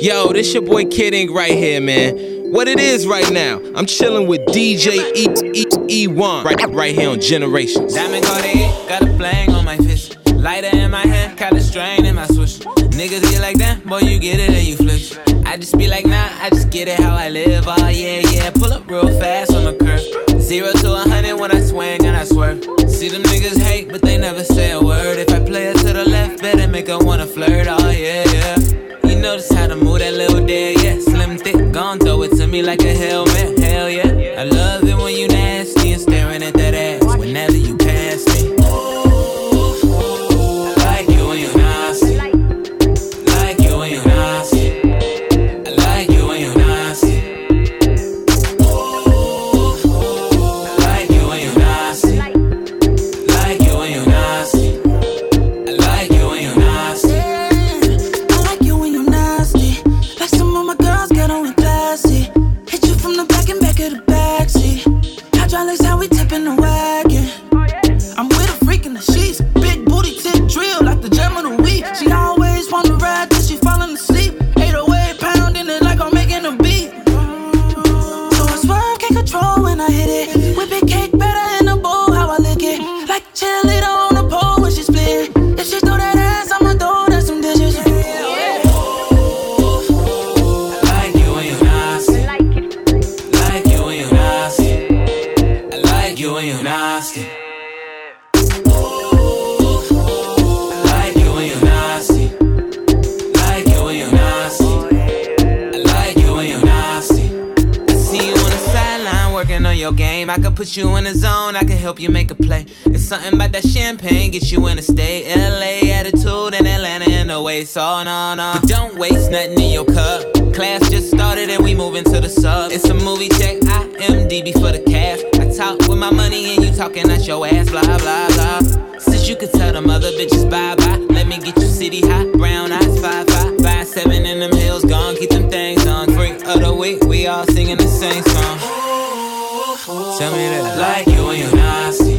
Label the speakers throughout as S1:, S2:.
S1: Yo, this your boy Kid Ink right here, man. What it is right now, I'm chilling with DJ E E E1 right, right here on Generations.
S2: Diamond got it, got a bling on my fist. Lighter in my hand, got a strain in my switch. Niggas get like that, boy, you get it and you flish. I just be like, nah, I just get it how I live. Oh, yeah, yeah. Pull up real fast on the curve. Zero to a hundred when I swing and I swerve. See them niggas hate, but they never say a word. If I play it to the left, better make her wanna flirt. Oh, yeah, yeah notice how to move that little dead, yeah. Slim, thick, gon' throw it to me like a helmet, hell yeah. I love it when you nasty put you in the zone, I can help you make a play. It's something about that champagne, get you in a state. LA attitude and Atlanta in the way, so no, no. But don't waste nothing in your cup. Class just started and we moving to the sub. It's a movie check, IMDb for the cast. I talk with my money and you talking at your ass, blah, blah, blah. Since you could tell them other bitches bye bye, let me get you city hot, brown eyes, five, five, five, seven in them hills, gone, keep them things on. Freak of the week, we all singing the same song. Tell me that I like you when you're nasty.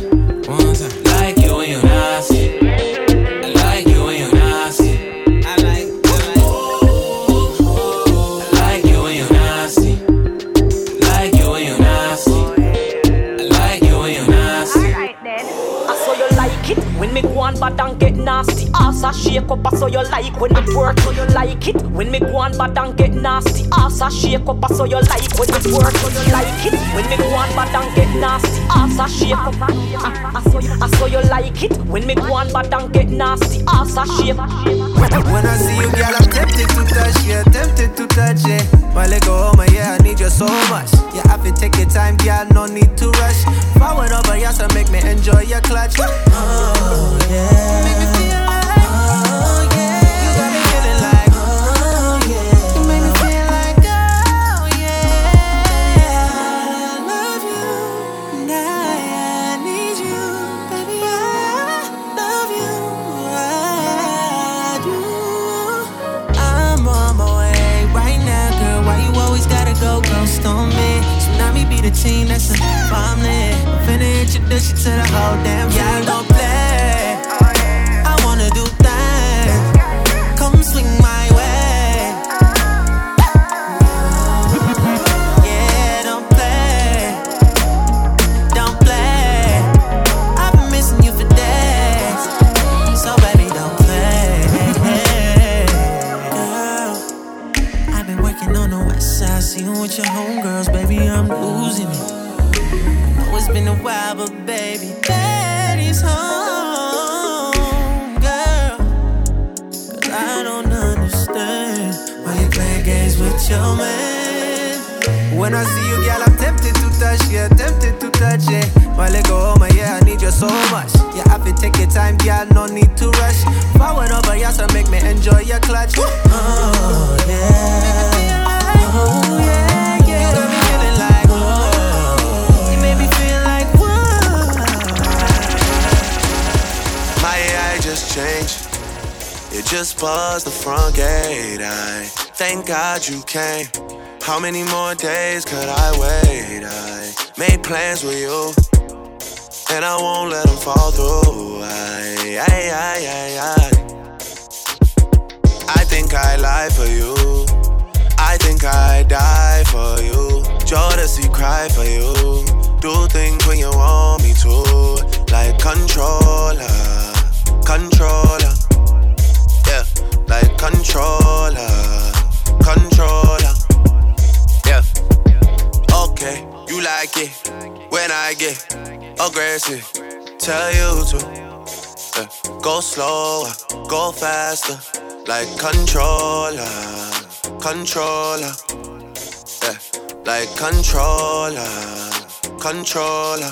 S2: One time, like you when you're nasty. I like you when you're nasty. I like, I like. you when you're nasty. Like you when you're nasty. I like you when you're nasty. Alright then. I
S3: saw you like it when me go on bad and get nasty ass a shake up, so you like when it work, so you like it. When me go on bad and get nasty, ass a shake up, so you like when it work, so you like it. When me go on bad and get nasty, ass a shake up, I saw you, you like it. When me go on bad and get nasty, ass a shake.
S4: When I see you, girl, I'm tempted to touch, yeah, tempted to touch it. My leg go, my yeah, I need you so much. Yeah, have to take your time, girl, no need to rush. Forward over, yes, to make me enjoy your clutch. Oh yeah. Team that's a family. Finna introduce you to the whole damn Yeah, don't play. Yeah, I feel take your time, girl, no need to rush. Forward over, yeah, so make me enjoy your clutch. Oh, yeah. Oh, yeah, yeah. Oh. You made me feel like. My eye just changed. It just buzzed the front gate. I thank God you came. How many more days could I wait? I made plans with you, and I won't let them fall through. I, I, I, I, I, I think I lie for you.
S5: I think I die for you. Jodeci cry for you. Do things when you want me to. Like controller, controller. Yeah, like controller, controller. Yeah. Okay, you like it when I get aggressive. Tell you to yeah. Uh, go slower, go faster, like controller, controller. Yeah, like controller, controller.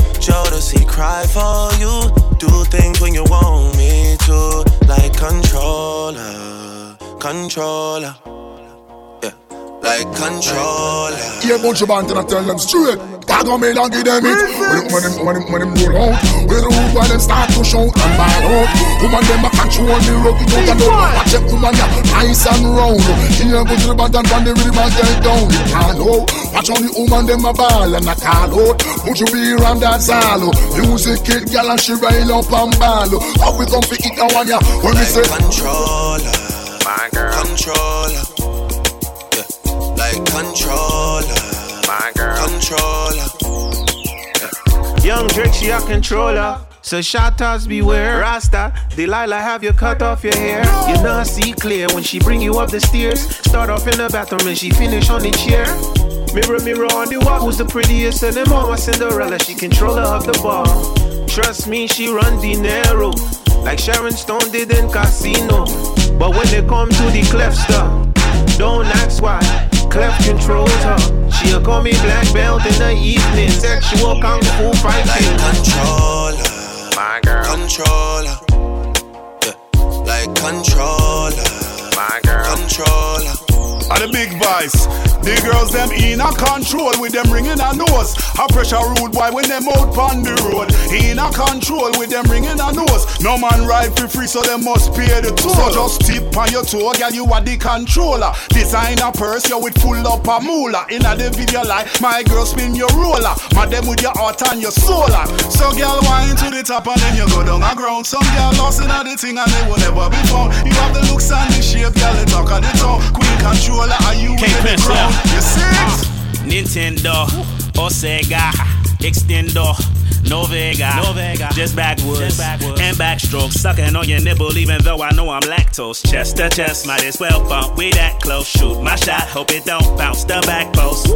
S5: Jodeci cry for you. Do things when you want me to. Like controller, controller. Yeah, like controller.
S6: Yeah, bunch of band and I tell them straight. Tag on me and give them it. When, when them, when them, when them roll out, when the root when them start to shout and bad out. Woman them a control it out and down. Watch them woman ya nice and round. Here go to the band and find the rhythm and get down. You can't know. Watch on the woman them a ball and a call out. Put you be around that salo. Music it, gal and she rail up and ball. How we come pick it down on ya? When we
S5: Like
S6: say
S5: controller, my girl. Controller, yeah. Like controller, my girl. Controller.
S7: Young Drake, she a controller. So shoutouts beware, Rasta. Delilah have you cut off your hair. You not see clear when she bring you up the stairs. Start off in the bathroom and she finish on the chair. Mirror, mirror on the wall, who's the prettiest of them all? My Cinderella, she controller of the ball. Trust me, she run dinero like Sharon Stone did in Casino. But when they come to the clef stuff, don't ask why. Clef controls her. She'll call me black belt in the evening. Sexual kung fu fighting.
S5: Like controller, my girl. Controller, yeah. Like controller, my girl. Controller.
S8: Are the big voice. The girls them in a control with them ringing a nose. A pressure rude boy when them out on the road. In a control with them ringing a nose. No man ride for free, so them must pay the toll. So just tip on your toe, girl, you are the controller. Design a purse, you with full up a moolah. In a the video like my girl spin your roller. Madam with your heart and your solar. So girl wine to the top and then you go down the ground. Some girl lost in a the thing and they will never be found. You have the looks and the shape, girl, the talk of the town. Queen controller, are you
S9: Can't
S8: in the
S9: pencil
S8: crown?
S9: out.
S8: You see it?
S9: Nintendo or Sega, Extendo. No Vega, no Vega, just backwoods,
S10: Just backwards.
S9: and backstroke, sucking on your nipple, even though I know I'm lactose. Chest to chest, might as well bump. We that close, shoot my shot, hope it don't bounce the back post.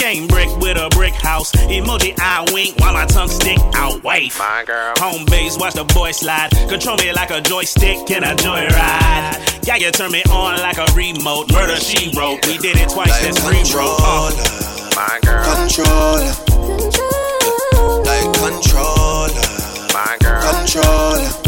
S9: Game brick with a brick house, emoji eye wink while my tongue stick out. Wife,
S5: My girl.
S9: Home base, watch the boy slide. Control me like a joystick, can I joyride? Yeah, you turn me on like a remote. Murder she wrote. We did it twice,
S5: Like
S9: that's free bro. Uh.
S5: controller, my girl. Controller, like controller, my girl. Controller.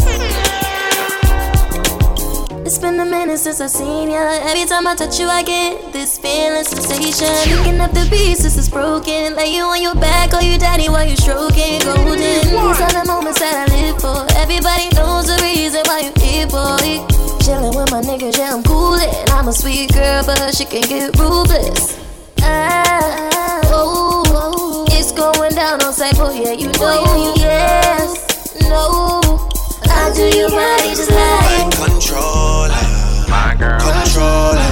S11: It's been a minute since I seen ya. Every time I touch you, I get this feeling sensation. Picking up the pieces is broken. Lay you on your back, call you daddy while you stroking. Golden. These are the moments that I live for. Everybody knows the reason why you here, boy. Chillin' with my niggas, yeah, I'm coolin'. I'm a sweet girl, but she can get ruthless. Ah, oh, oh, it's going down on Cypher, yeah, you know. Yes, no. I do you right, just like
S5: Controller, my girl. Controller,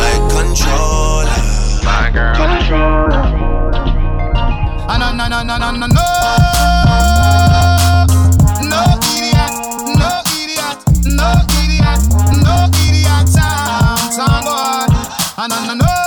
S5: like controller, my girl. Controller.
S8: Ah, no, no, no, no, no, no, no. No idiot, no idiot, no idiot, no idiot. Sound, sound boy. Ah, no, no, no. No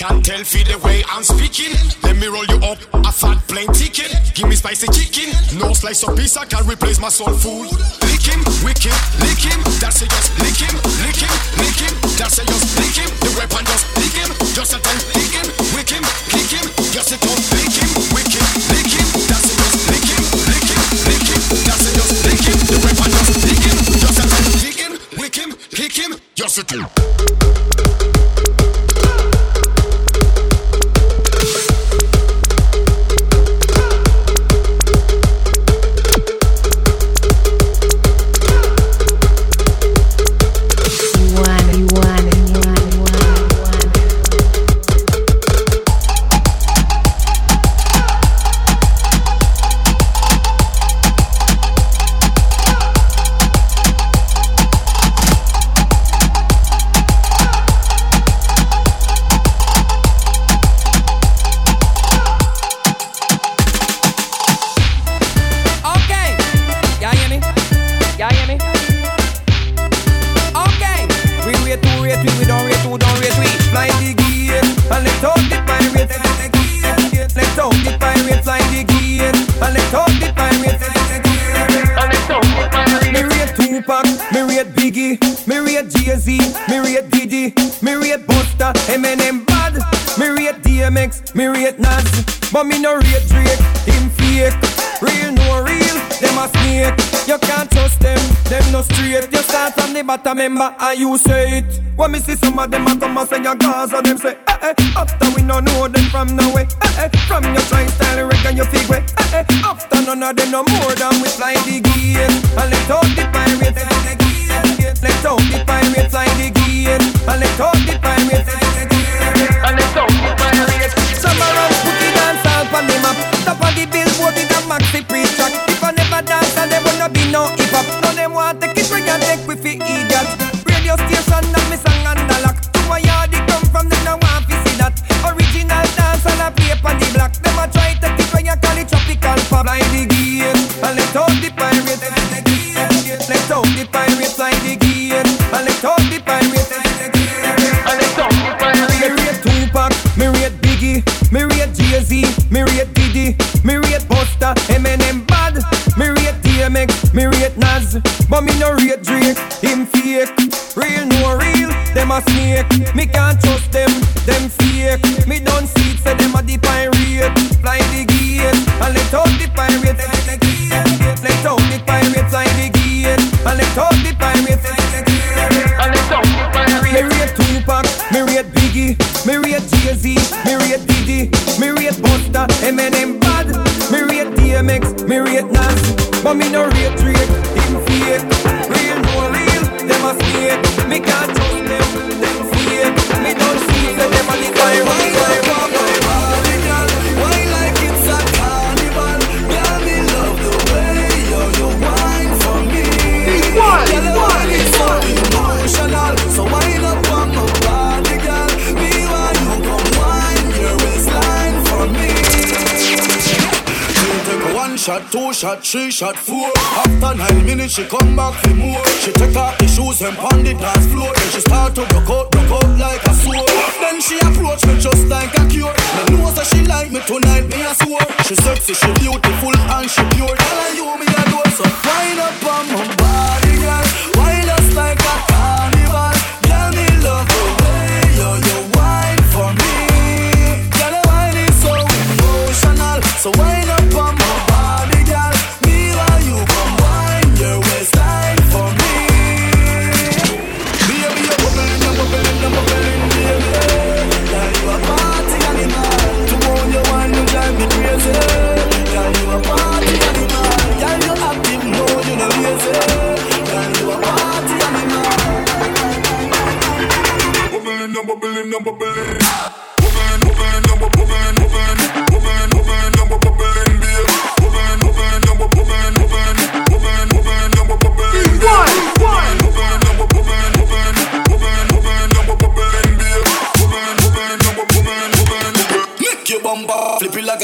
S10: Can't tell feel the way I'm speaking. Let me roll you up a fat plane ticket. Give me spicy chicken. No slice of pizza can replace my soul food. Lick him, wick him, lick him. That's a just lick him, lick him, lick him. That's a just lick him. The weapon just lick him. Just a time lick him, wick him, kick him. Just a.
S12: remember how you say it. When me see some of them a come and say a Gaza, them say, eh eh. After we no know them from nowhere, eh eh. From your trying style, reckon your figure, eh eh. After none of them no more than
S13: shot, three shot, four. After nine minutes, she come back for more. She take off the shoes and pound the dance floor. Then she start to rock out, rock out like a sword. Then she approach me just like a cure. Me know that she like me tonight, me a swore. She sexy, she beautiful.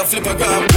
S13: Flip a
S4: gram.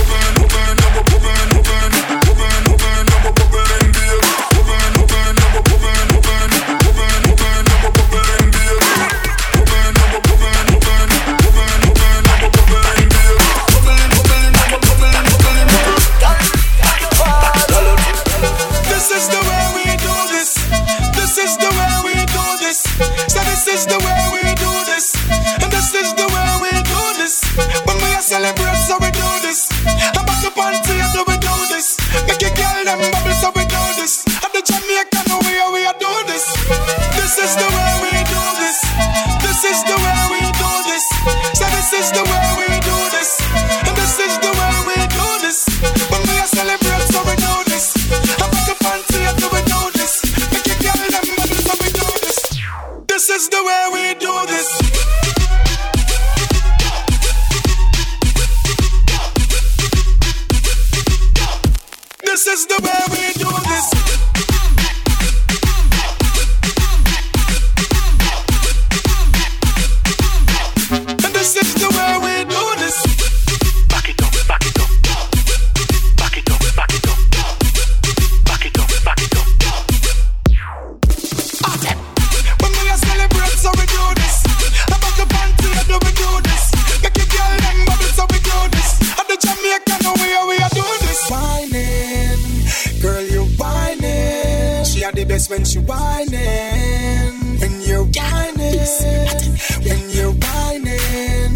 S4: see. When you're whining,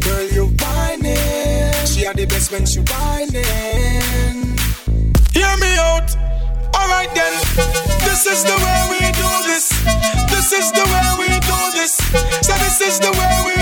S4: girl, you're whining. She had the best when she whining. Hear me out. Alright then, this is the way we do this. This is the way we do this. So
S13: this is the way we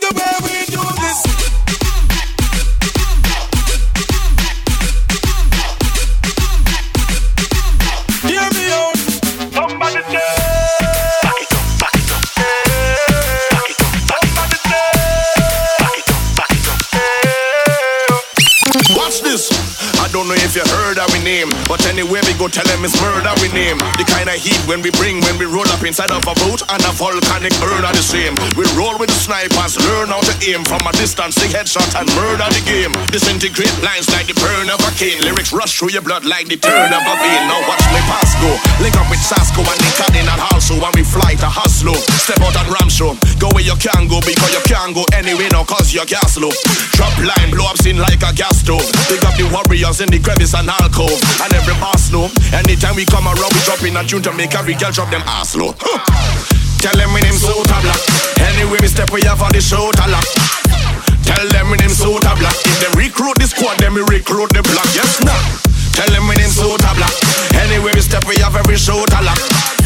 S13: the way we
S4: headshot and a volcanic urn of the same. We roll with the
S13: snipers, learn how to aim from a distance. Take
S14: headshot and murder the game. Disintegrate lines like the burn of a cane. Lyrics rush through your blood like the turn of a vein. Now watch me pass go. Link up with Sasko and the Cardinal also when we fly to Haslo. Step out and Ramshow. Go where you can go because you can't go anywhere now cause you're gas low. Drop line, blow up scene like a gas stove. Pick up the warriors in the crevice and alcove. And every boss know. Anytime we come around, we drop in a tune to make every girl drop them ass low. Tell them we name so black. Anyway, we step we have on the show lock. Tell them them suit a black. If them recruit the squad, then we recruit the block. Yes, nah. Tell them them suit a black. Anyway, we step, we have every shoot a lock.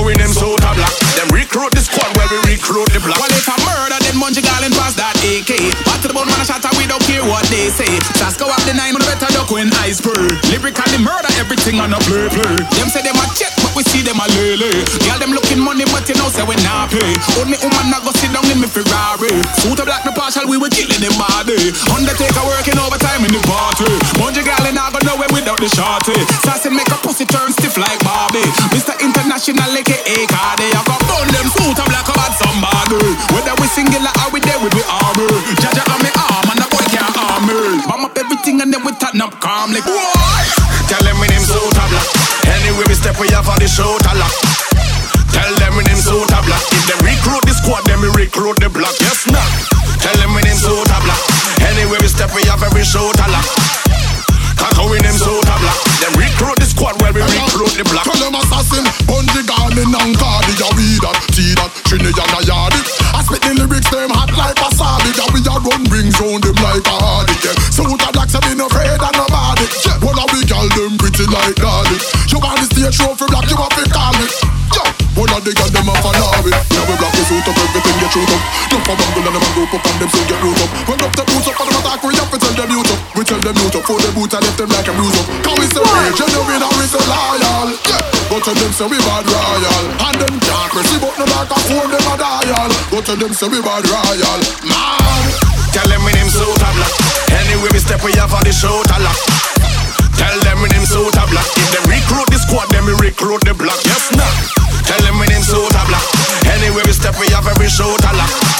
S14: In them suit a black. Them recruit the squad where we recruit the block.
S15: Well, if I murder, then Mungie Garland pass that AK. Back to the bone, man, a shot, we don't care what they say. Just go up the nine, the better duck when I spur. Lyrically murder everything on a play, play. Them say them a check, but we see them a lele. Girl, them looking money, but you know, say we not pay. Only woman not go sit down in me Ferrari. Suit a black, no partial, we were killing them body. Undertaker working overtime in the party. Mungie Garland not go nowhere without the shorty. Sassy make a pussy turn stiff like Barbie. Mr. International, aka Cardi. I got burn them suit a black about somebody.
S16: Bruise up. Can we say we genuine and we say loyal? Yeah. Go tell them say we Bad Royale. And them can't press the button like a phone them a dial. Go tell them say we Bad Royale. Man.
S14: Tell them we name suit a black. Anyway we step we have on the shoot a lock. Tell them we name suit a black. If them recruit the squad, then we recruit the block. Yes, nah. Tell them we name suit a black. Anyway we step we have every shoot a lock.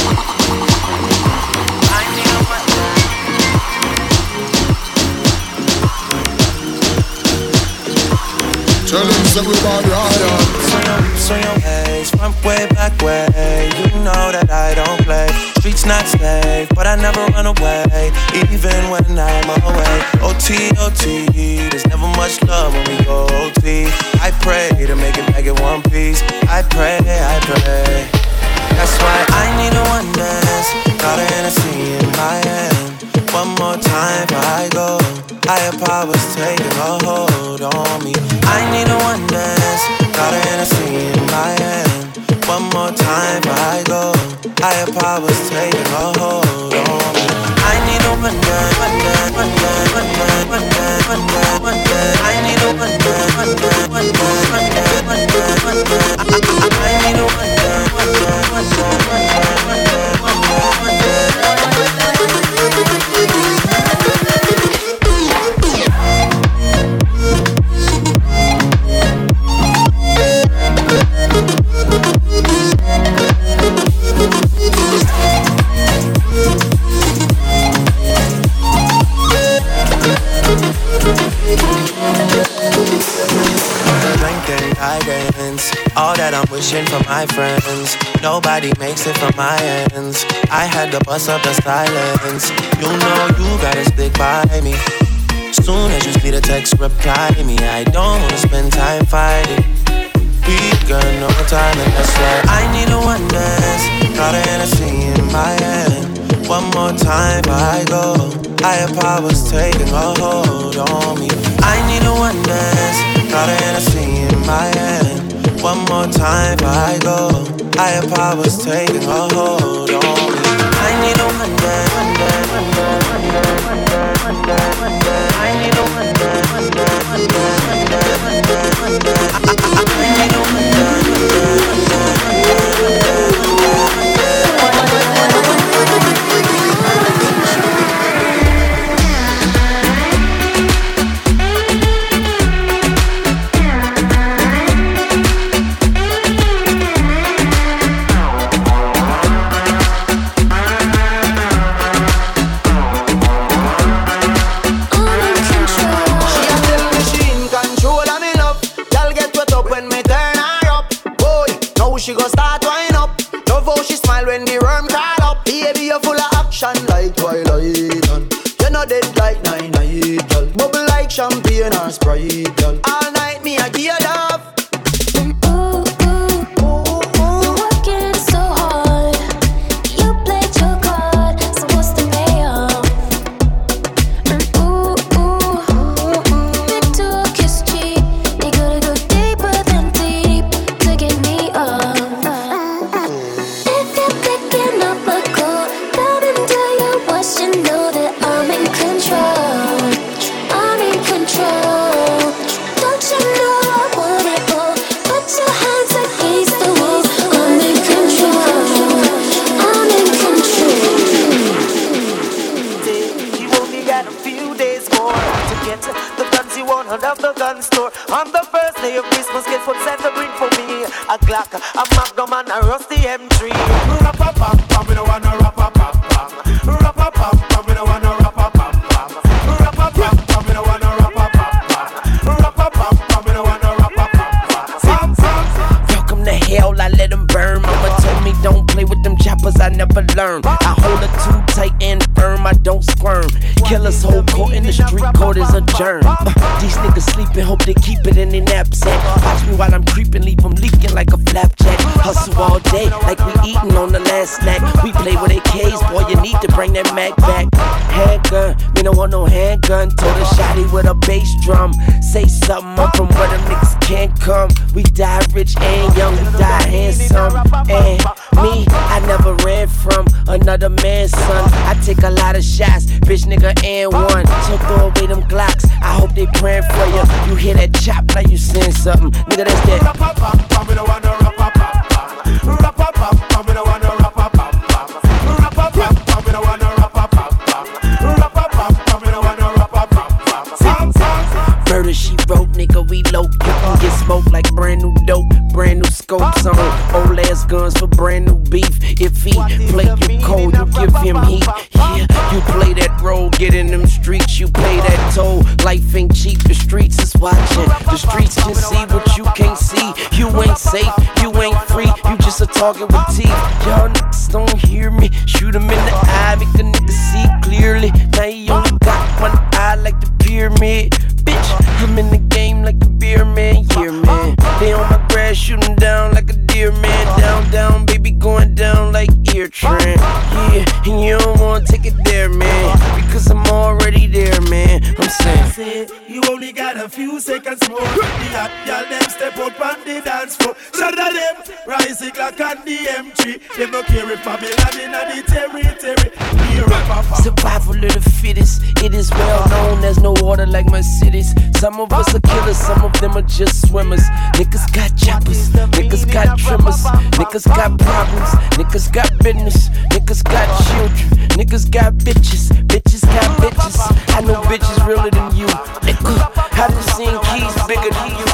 S16: Tell them we Bad Royale.
S5: Swing your, swing your front way, back way. You know that I don't play. Streets not safe, but I never run away, even when I'm away. OT, OT, there's never much love when we go OT. I pray to make it back in one piece. I pray, I pray. That's why I need a one dance. Got a Hennessy in my hand. One more time before I go. Higher powers taking a hold on me. I need a one dance. Got a Hennessy in my hand. One more time before I go. Higher powers taking a hold on me. I need a one dance, one dance, one dance, one dance, one dance, one dance, one dance. I need a one dance, one dance, one dance, one dance, one dance, one dance. I need a one dance, Thank you. I'm for my friends. Nobody makes it from my ends. I had to bust up the silence. You know you gotta stick by me. Soon as you see the text, reply me. I don't wanna spend time fighting. We got no time and that's why I need a one dance. Got a Hennessy in my hand. One more time I go. I Higher powers taking a hold on me. I need a one dance. Got a Hennessy in my hand. One more time before I go. Higher powers taking a hold on me. I need a hundred, hundred, hundred, hundred, hundred, hundred, hundred. I need a
S17: hundred. Shotty with a bass drum. Say something from where them niggas can't come. We die rich and young, we die handsome. And me, I never ran from another man's son. I take a lot of shots, bitch nigga and one. So throw away them Glocks. I hope they praying for you. You hear that chop like you saying something. Nigga, that's that. A
S18: few seconds more. The hot y'all them step out on the dance floor. Of them, Rise clock and the M3. Them no care if Babylon in the territory.
S17: Survival of the fittest. It is well known there's no water like my cities. Some of us are killers, some of them are just swimmers. Niggas got choppers, niggas got trimmers, niggas got problems, niggas got business, niggas got children, niggas got bitches, bitches got bitches. I know bitches realer than you. Nigga, have you seen keys bigger than you?